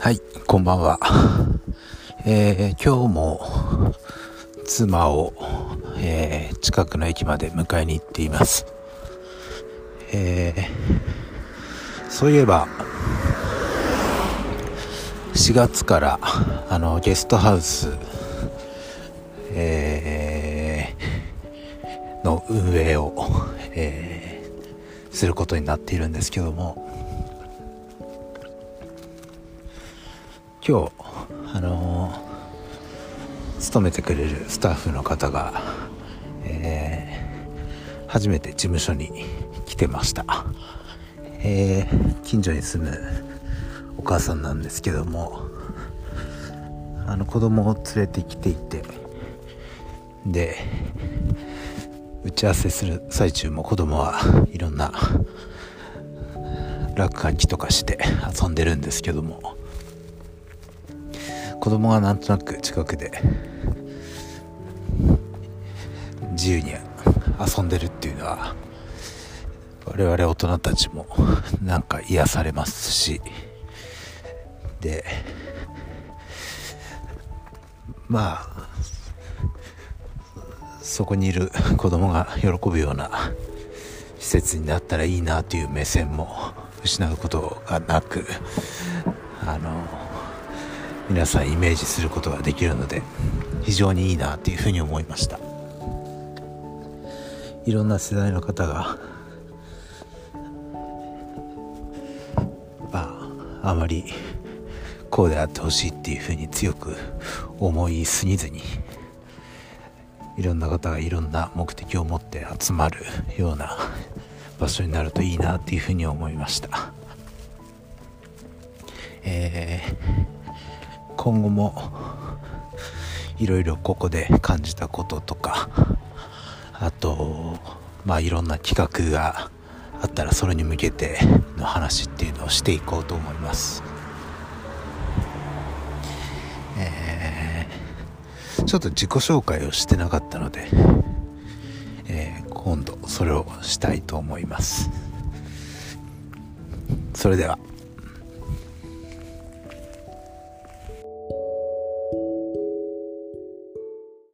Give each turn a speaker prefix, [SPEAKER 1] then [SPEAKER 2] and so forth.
[SPEAKER 1] はい、こんばんは。えー、今日も妻を、えー、近くの駅まで迎えに行っています。えー、そういえば、4月からあのゲストハウス、えー、の運営を、えー、することになっているんですけども、今日あのー、勤めてくれるスタッフの方が、えー、初めて事務所に来てました、えー、近所に住むお母さんなんですけどもあの子供を連れてきていてで打ち合わせする最中も子供はいろんな落書きとかして遊んでるんですけども子供がなんとなく近くで自由に遊んでるっていうのは我々大人たちもなんか癒されますし。でまあそこにいる子供が喜ぶような施設になったらいいなという目線も失うことがなくあの皆さんイメージすることができるので非常にいいなというふうに思いました。いろんな世代の方がまああまりこうであってほしいっていうふうに強く思いすぎずにいろんな方がいろんな目的を持って集まるような場所になるといいなっていうふうに思いました。えー今後もいろいろここで感じたこととかあとまあいろんな企画があったらそれに向けての話っていうのをしていこうと思います。えー、ちょっと自己紹介をしてなかったので、えー、今度それをしたいと思います。それでは。